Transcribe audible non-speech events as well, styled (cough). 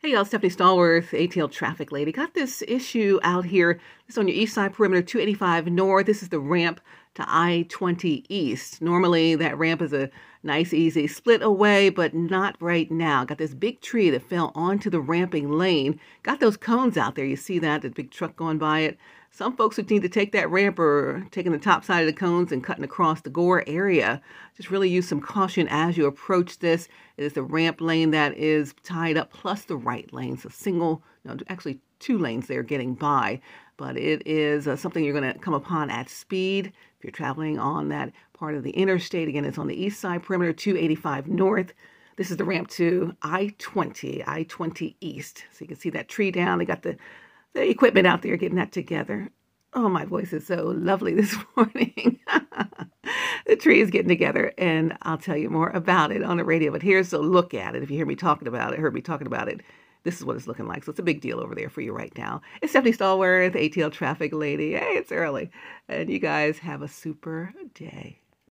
Hey y'all, Stephanie Stallworth, ATL traffic lady. Got this issue out here. This is on your east side perimeter, 285 north. This is the ramp to I-20 east. Normally that ramp is a nice easy split away, but not right now. Got this big tree that fell onto the ramping lane. Got those cones out there. You see that, the big truck going by it. Some folks who need to take that ramp are taking the top side of the cones and cutting across the gore area. Just really use some caution as you approach this. It is the ramp lane that is tied up plus the right lane. So single, no, actually two lanes there getting by. But it is uh, something you're going to come upon at speed if you're traveling on that part of the interstate. Again, it's on the east side perimeter, 285 north. This is the ramp to I-20, I-20 east. So you can see that tree down. They got the the equipment out there getting that together. Oh, my voice is so lovely (laughs) this morning. (laughs) the tree is getting together, and I'll tell you more about it on the radio. But here's a look at it. If you hear me talking about it, heard me talking about it, this is what it's looking like. So it's a big deal over there for you right now. It's Stephanie Stallworth, ATL Traffic Lady. Hey, it's early. And you guys have a super day.